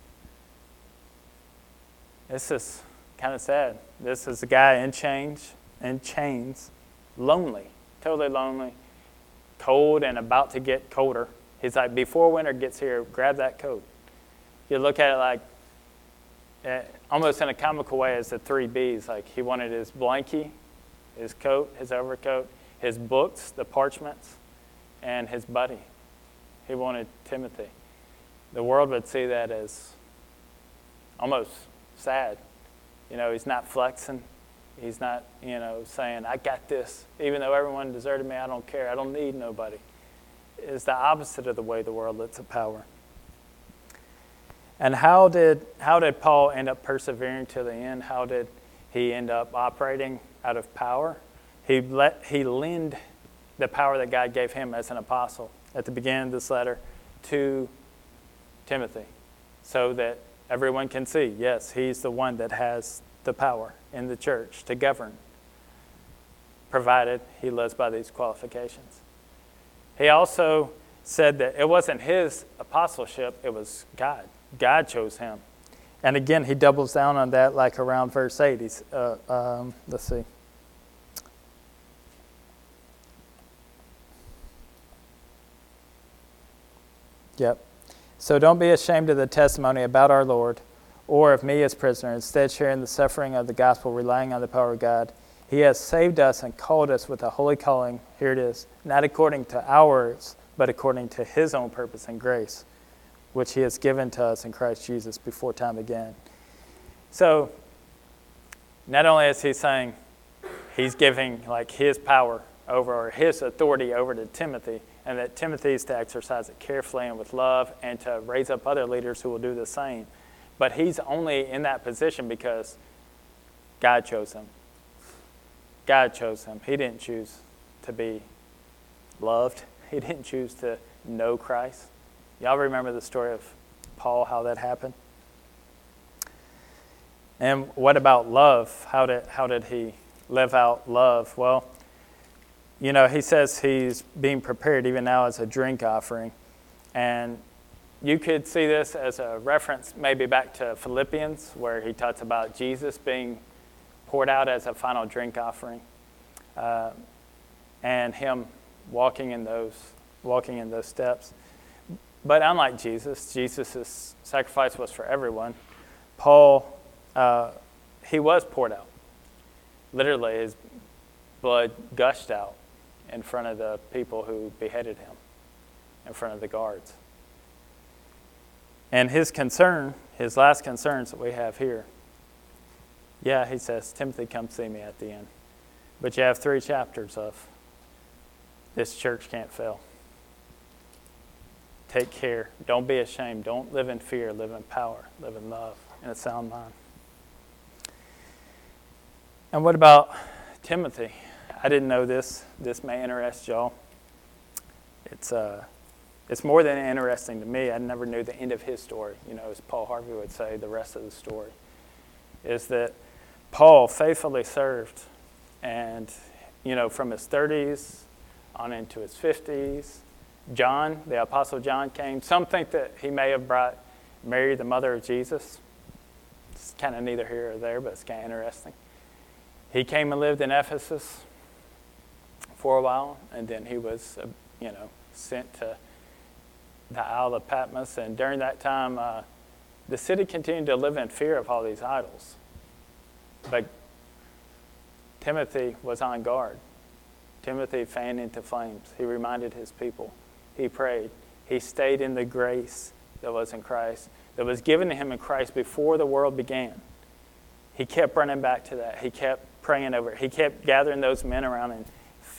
This is kind of sad. This is a guy in chains, in chains, lonely, totally lonely, cold, and about to get colder. He's like, before winter gets here, grab that coat you look at it like uh, almost in a comical way as the three B's. Like he wanted his blankie, his coat, his overcoat, his books, the parchments, and his buddy. He wanted Timothy. The world would see that as almost sad. You know, he's not flexing. He's not, you know, saying, I got this. Even though everyone deserted me, I don't care. I don't need nobody. It's the opposite of the way the world looks at power. And how did, how did Paul end up persevering to the end? How did he end up operating out of power? He, let, he lent the power that God gave him as an apostle at the beginning of this letter to Timothy so that everyone can see yes, he's the one that has the power in the church to govern, provided he lives by these qualifications. He also said that it wasn't his apostleship, it was God. God chose him. And again, he doubles down on that, like around verse 8. He's, uh, um, let's see. Yep. So don't be ashamed of the testimony about our Lord or of me as prisoner. Instead, sharing the suffering of the gospel, relying on the power of God. He has saved us and called us with a holy calling. Here it is. Not according to ours, but according to his own purpose and grace which he has given to us in Christ Jesus before time began. So, not only is he saying he's giving like his power over or his authority over to Timothy, and that Timothy is to exercise it carefully and with love and to raise up other leaders who will do the same. But he's only in that position because God chose him. God chose him. He didn't choose to be loved, he didn't choose to know Christ. Y'all remember the story of Paul, how that happened? And what about love? How did, how did he live out love? Well, you know, he says he's being prepared even now as a drink offering. And you could see this as a reference maybe back to Philippians, where he talks about Jesus being poured out as a final drink offering, uh, and him walking in those walking in those steps. But unlike Jesus, Jesus' sacrifice was for everyone. Paul, uh, he was poured out. Literally, his blood gushed out in front of the people who beheaded him, in front of the guards. And his concern, his last concerns that we have here, yeah, he says, Timothy, come see me at the end. But you have three chapters of this church can't fail. Take care. Don't be ashamed. Don't live in fear. Live in power. Live in love and a sound mind. And what about Timothy? I didn't know this. This may interest y'all. It's, uh, it's more than interesting to me. I never knew the end of his story. You know, as Paul Harvey would say, the rest of the story is that Paul faithfully served, and you know, from his 30s on into his 50s, John, the Apostle John, came. Some think that he may have brought Mary, the mother of Jesus. It's kind of neither here or there, but it's kind of interesting. He came and lived in Ephesus for a while, and then he was, uh, you know, sent to the Isle of Patmos. And during that time, uh, the city continued to live in fear of all these idols. But Timothy was on guard. Timothy fanned into flames. He reminded his people. He prayed. He stayed in the grace that was in Christ, that was given to him in Christ before the world began. He kept running back to that. He kept praying over it. He kept gathering those men around and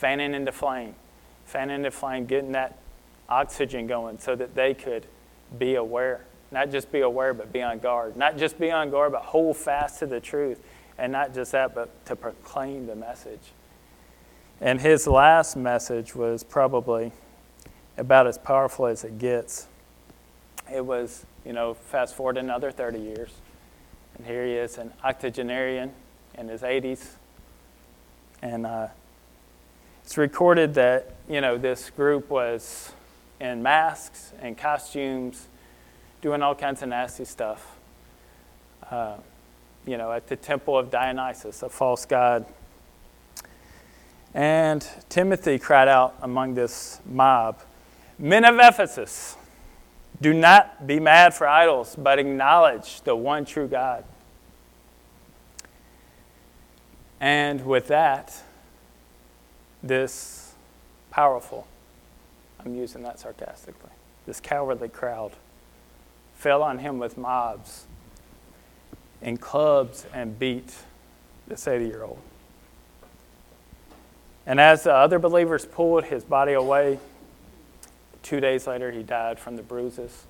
fanning into flame, fanning into flame, getting that oxygen going so that they could be aware. Not just be aware, but be on guard. Not just be on guard, but hold fast to the truth. And not just that, but to proclaim the message. And his last message was probably about as powerful as it gets. It was, you know, fast forward another 30 years. And here he is, an octogenarian in his 80s. And uh, it's recorded that, you know, this group was in masks and costumes, doing all kinds of nasty stuff. Uh, you know, at the temple of Dionysus, a false god. And Timothy cried out among this mob Men of Ephesus, do not be mad for idols, but acknowledge the one true God. And with that, this powerful, I'm using that sarcastically, this cowardly crowd fell on him with mobs and clubs and beat this 80 year old. And as the other believers pulled his body away, two days later he died from the bruises.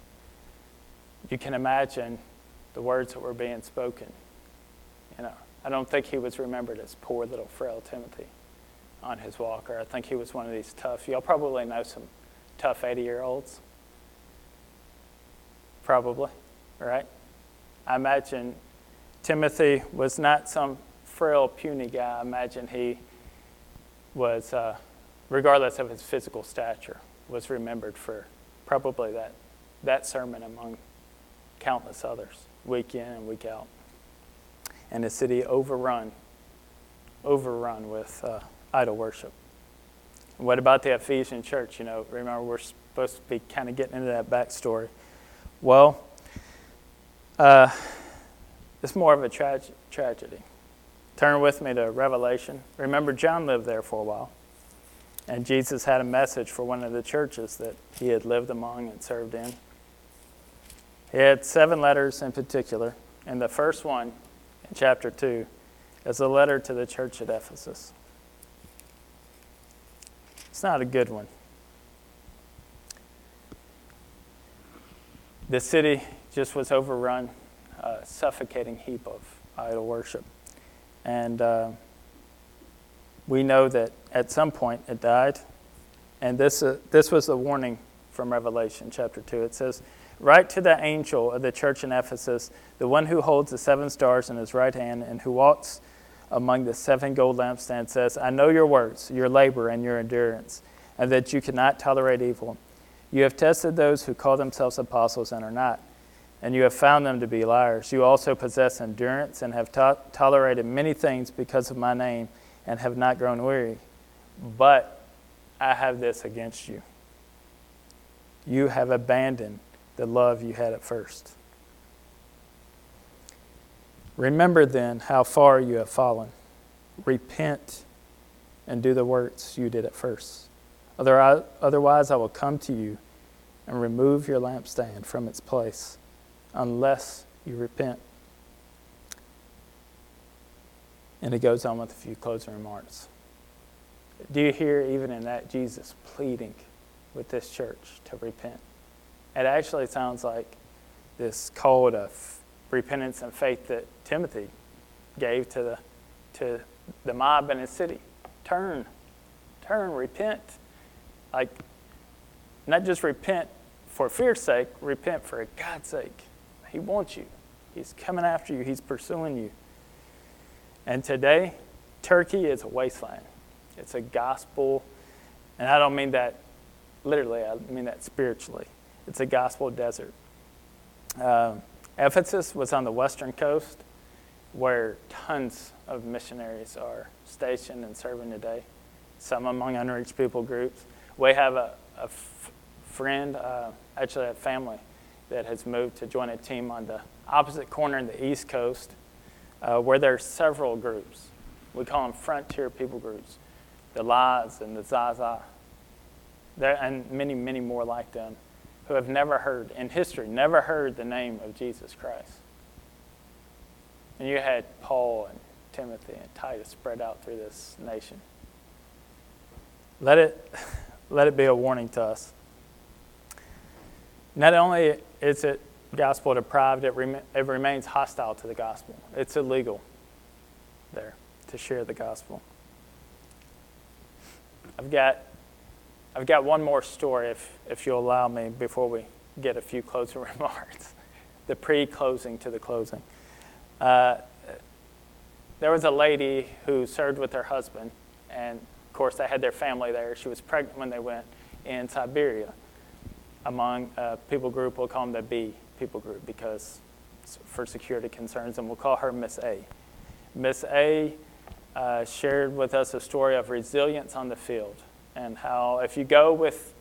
You can imagine the words that were being spoken. You know, I don't think he was remembered as poor little frail Timothy on his walker. I think he was one of these tough, y'all probably know some tough 80 year olds. Probably, right? I imagine Timothy was not some frail, puny guy. I imagine he was, uh, regardless of his physical stature, was remembered for probably that, that sermon among countless others, week in and week out. And a city overrun, overrun with uh, idol worship. What about the Ephesian church? You know, remember we're supposed to be kind of getting into that backstory. Well, uh, it's more of a tra- tragedy. Turn with me to Revelation. Remember, John lived there for a while. And Jesus had a message for one of the churches that he had lived among and served in. He had seven letters in particular. And the first one, in chapter 2, is a letter to the church at Ephesus. It's not a good one. The city just was overrun, a suffocating heap of idol worship. And uh, we know that at some point it died. And this, uh, this was the warning from Revelation chapter 2. It says, Write to the angel of the church in Ephesus, the one who holds the seven stars in his right hand and who walks among the seven gold lampstands, says, I know your works, your labor, and your endurance, and that you cannot tolerate evil. You have tested those who call themselves apostles and are not and you have found them to be liars. You also possess endurance and have to- tolerated many things because of my name and have not grown weary. But I have this against you. You have abandoned the love you had at first. Remember then how far you have fallen. Repent and do the works you did at first. Otherwise, I will come to you and remove your lampstand from its place unless you repent. And it goes on with a few closing remarks. Do you hear, even in that, Jesus pleading with this church to repent? It actually sounds like this call to repentance and faith that Timothy gave to the, to the mob in his city. Turn, turn, repent. Like, not just repent for fear's sake, repent for God's sake. He wants you. He's coming after you. He's pursuing you. And today, Turkey is a wasteland. It's a gospel, and I don't mean that literally, I mean that spiritually. It's a gospel desert. Uh, Ephesus was on the western coast where tons of missionaries are stationed and serving today, some among unreached people groups. We have a, a f- friend, uh, actually a family, that has moved to join a team on the opposite corner in the East Coast, uh, where there are several groups. We call them frontier people groups. the Laz and the Zaza, there, and many, many more like them, who have never heard, in history, never heard the name of Jesus Christ. And you had Paul and Timothy and Titus spread out through this nation. Let it, let it be a warning to us. Not only is it gospel deprived, it, rem- it remains hostile to the gospel. It's illegal there to share the gospel. I've got, I've got one more story, if, if you'll allow me, before we get a few closing remarks. the pre closing to the closing. Uh, there was a lady who served with her husband, and of course, they had their family there. She was pregnant when they went in Siberia among a people group, we'll call them the B people group because for security concerns, and we'll call her Miss A. Miss A uh, shared with us a story of resilience on the field and how if you go with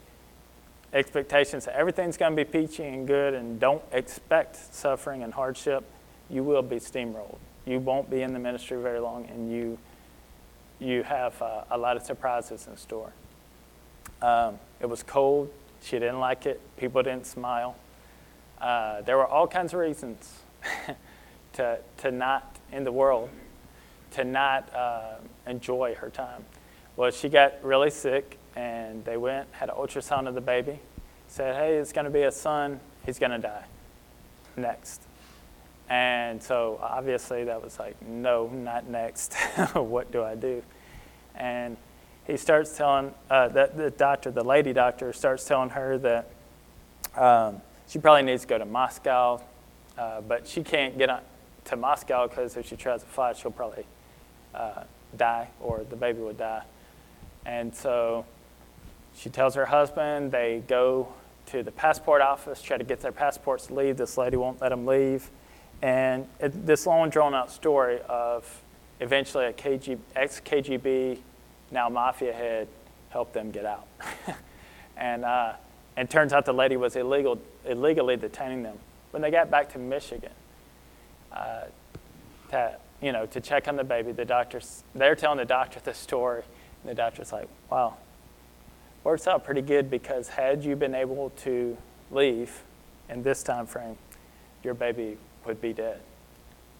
expectations that everything's going to be peachy and good and don't expect suffering and hardship, you will be steamrolled. You won't be in the ministry very long, and you you have uh, a lot of surprises in store. Um, it was cold. She didn't like it. People didn't smile. Uh, there were all kinds of reasons to, to not, in the world, to not uh, enjoy her time. Well, she got really sick, and they went, had an ultrasound of the baby, said, hey, it's going to be a son, he's going to die next. And so obviously that was like, no, not next. what do I do? And he starts telling uh, that the doctor, the lady doctor, starts telling her that um, she probably needs to go to Moscow, uh, but she can't get to Moscow because if she tries to fly, she'll probably uh, die or the baby would die. And so she tells her husband, they go to the passport office, try to get their passports to leave. This lady won't let them leave. And it, this long drawn out story of eventually a KG, ex KGB, now mafia head, helped them get out. and uh, and turns out the lady was illegal, illegally detaining them. When they got back to Michigan, uh, to, you know, to check on the baby, the doctors, they're telling the doctor the story. And the doctor's like, wow, works out pretty good because had you been able to leave in this time frame, your baby would be dead.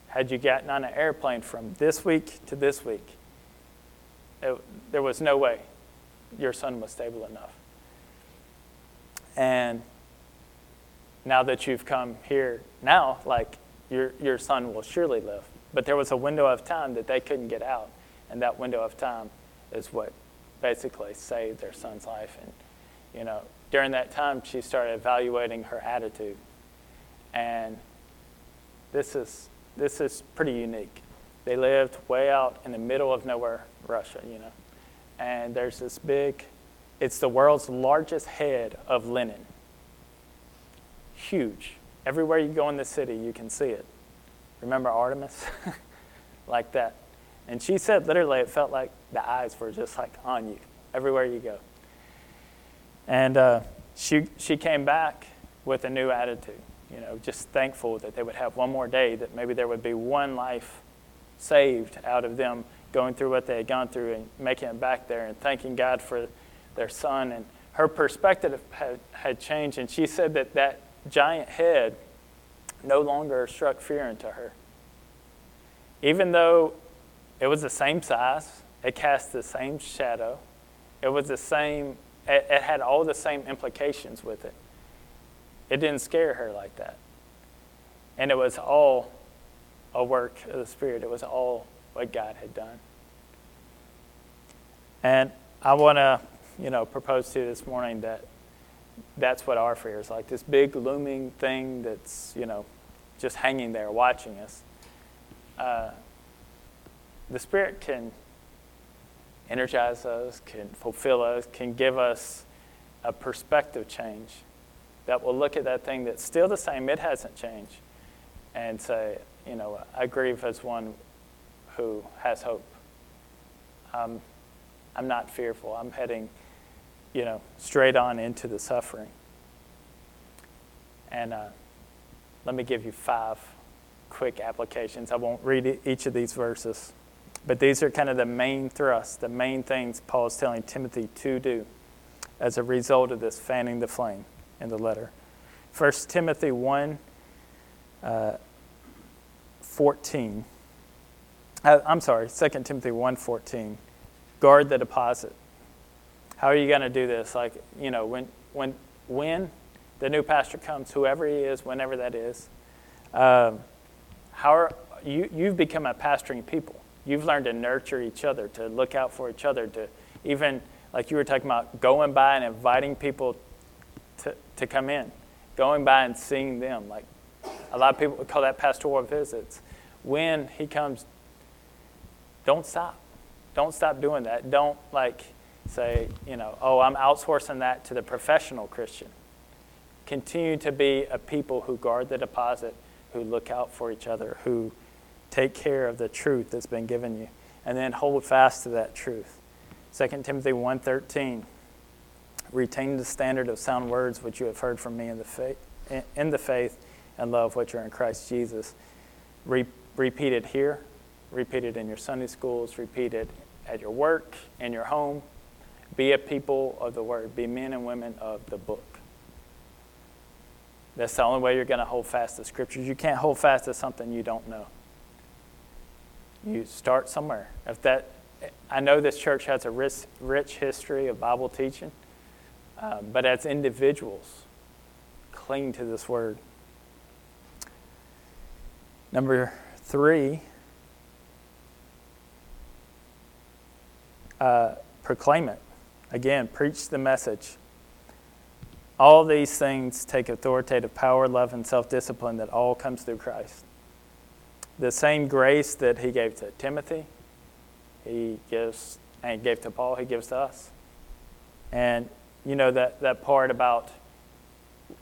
Had you gotten on an airplane from this week to this week, it, there was no way your son was stable enough. And now that you've come here now, like your, your son will surely live. But there was a window of time that they couldn't get out. And that window of time is what basically saved their son's life. And, you know, during that time, she started evaluating her attitude. And this is, this is pretty unique. They lived way out in the middle of nowhere, Russia, you know. And there's this big it's the world's largest head of Lenin. Huge. Everywhere you go in the city, you can see it. Remember Artemis? like that. And she said literally it felt like the eyes were just like on you everywhere you go. And uh, she, she came back with a new attitude, you know, just thankful that they would have one more day, that maybe there would be one life saved out of them going through what they had gone through and making it back there and thanking God for their son, and her perspective had, had changed, and she said that that giant head no longer struck fear into her. Even though it was the same size, it cast the same shadow, it was the same, it, it had all the same implications with it. It didn't scare her like that. And it was all a work of the Spirit, it was all what God had done. And I want to you know, propose to you this morning that that's what our fear is like this big looming thing that's, you know, just hanging there watching us. Uh, the Spirit can energize us, can fulfill us, can give us a perspective change that will look at that thing that's still the same, it hasn't changed, and say, you know, I grieve as one who has hope. Um, I'm not fearful. I'm heading you know, straight on into the suffering. And uh, let me give you five quick applications. I won't read each of these verses. But these are kind of the main thrusts, the main things Paul is telling Timothy to do as a result of this fanning the flame in the letter. 1 Timothy 1 uh, 14. Uh, I'm sorry, 2 Timothy 1 14. Guard the deposit. How are you going to do this? Like, you know, when, when, when the new pastor comes, whoever he is, whenever that is, um, how are, you, you've become a pastoring people. You've learned to nurture each other, to look out for each other, to even, like you were talking about, going by and inviting people to, to come in, going by and seeing them. Like a lot of people would call that pastoral visits. When he comes, don't stop. Don't stop doing that. Don't like say, you know, oh, I'm outsourcing that to the professional Christian. Continue to be a people who guard the deposit, who look out for each other, who take care of the truth that's been given you, and then hold fast to that truth. 2 Timothy 1:13 Retain the standard of sound words which you have heard from me in the faith, in the faith and love which are in Christ Jesus. Re- repeat it here, repeat it in your Sunday schools, repeat it at your work, in your home. Be a people of the word, be men and women of the book. That's the only way you're going to hold fast to scriptures. You can't hold fast to something you don't know. You start somewhere. If that, I know this church has a rich, rich history of Bible teaching, uh, but as individuals, cling to this word. Number three, uh, proclaim it. Again, preach the message. All these things take authoritative power, love, and self discipline that all comes through Christ. The same grace that he gave to Timothy, he gives and gave to Paul, he gives to us. And you know that, that part about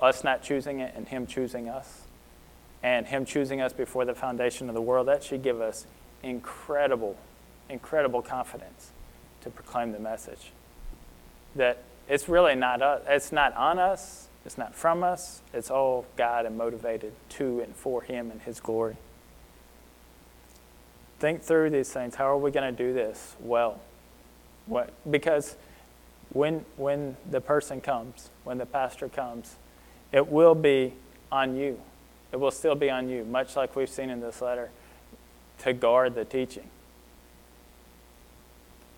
us not choosing it and him choosing us, and him choosing us before the foundation of the world, that should give us incredible, incredible confidence to proclaim the message. That it's really not us. It's not on us. It's not from us. It's all God and motivated to and for Him and His glory. Think through these things. How are we going to do this well? What, because when, when the person comes, when the pastor comes, it will be on you. It will still be on you, much like we've seen in this letter, to guard the teaching,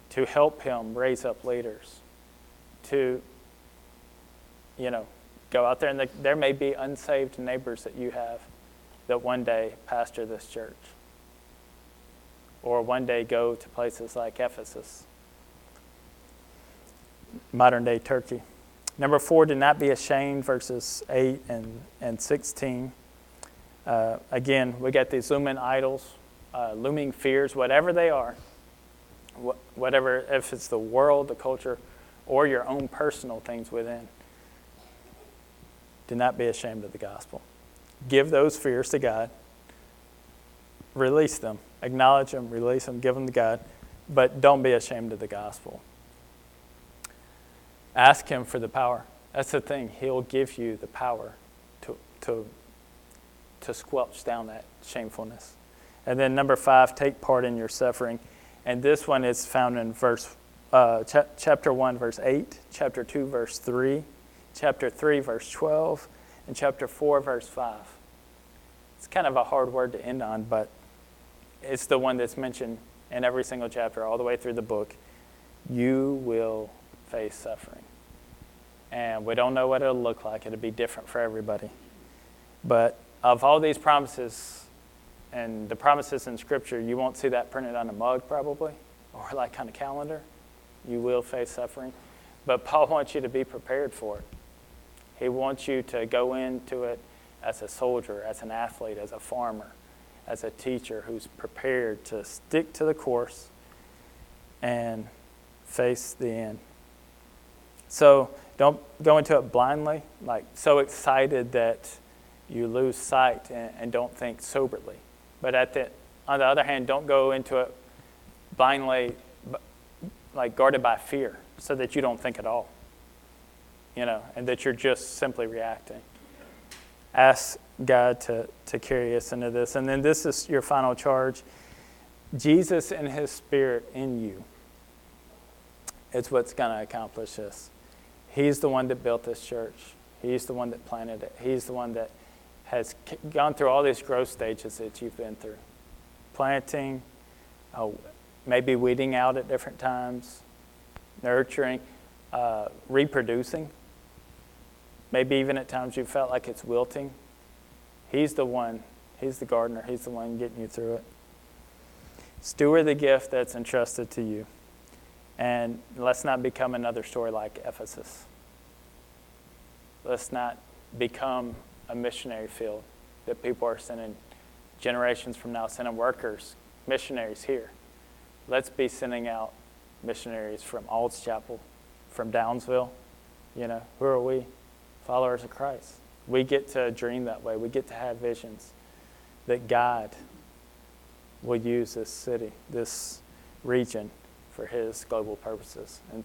to help him raise up leaders to, you know, go out there and the, there may be unsaved neighbors that you have that one day pastor this church or one day go to places like Ephesus, modern day Turkey. Number four, do not be ashamed, verses 8 and, and 16. Uh, again, we got these looming idols, uh, looming fears, whatever they are, wh- whatever, if it's the world, the culture, or your own personal things within. Do not be ashamed of the gospel. Give those fears to God. Release them. Acknowledge them, release them, give them to God. But don't be ashamed of the gospel. Ask Him for the power. That's the thing. He'll give you the power to, to, to squelch down that shamefulness. And then, number five, take part in your suffering. And this one is found in verse uh, ch- chapter 1, verse 8, chapter 2, verse 3, chapter 3, verse 12, and chapter 4, verse 5. It's kind of a hard word to end on, but it's the one that's mentioned in every single chapter, all the way through the book. You will face suffering. And we don't know what it'll look like. It'll be different for everybody. But of all these promises, and the promises in Scripture, you won't see that printed on a mug probably, or like on a calendar. You will face suffering. But Paul wants you to be prepared for it. He wants you to go into it as a soldier, as an athlete, as a farmer, as a teacher who's prepared to stick to the course and face the end. So don't go into it blindly, like so excited that you lose sight and, and don't think soberly. But at the, on the other hand, don't go into it blindly like guarded by fear so that you don't think at all you know and that you're just simply reacting ask god to, to carry us into this and then this is your final charge Jesus and his spirit in you is what's going to accomplish this. He's the one that built this church. He's the one that planted it. He's the one that has gone through all these growth stages that you've been through planting, oh, maybe weeding out at different times, nurturing, uh, reproducing. Maybe even at times you felt like it's wilting. He's the one, He's the gardener, He's the one getting you through it. Steward the gift that's entrusted to you. And let's not become another story like Ephesus. Let's not become a missionary field that people are sending generations from now, sending workers, missionaries here. Let's be sending out missionaries from Ald's Chapel, from Downsville. You know, who are we? Followers of Christ. We get to dream that way. We get to have visions that God will use this city, this region, for His global purposes. And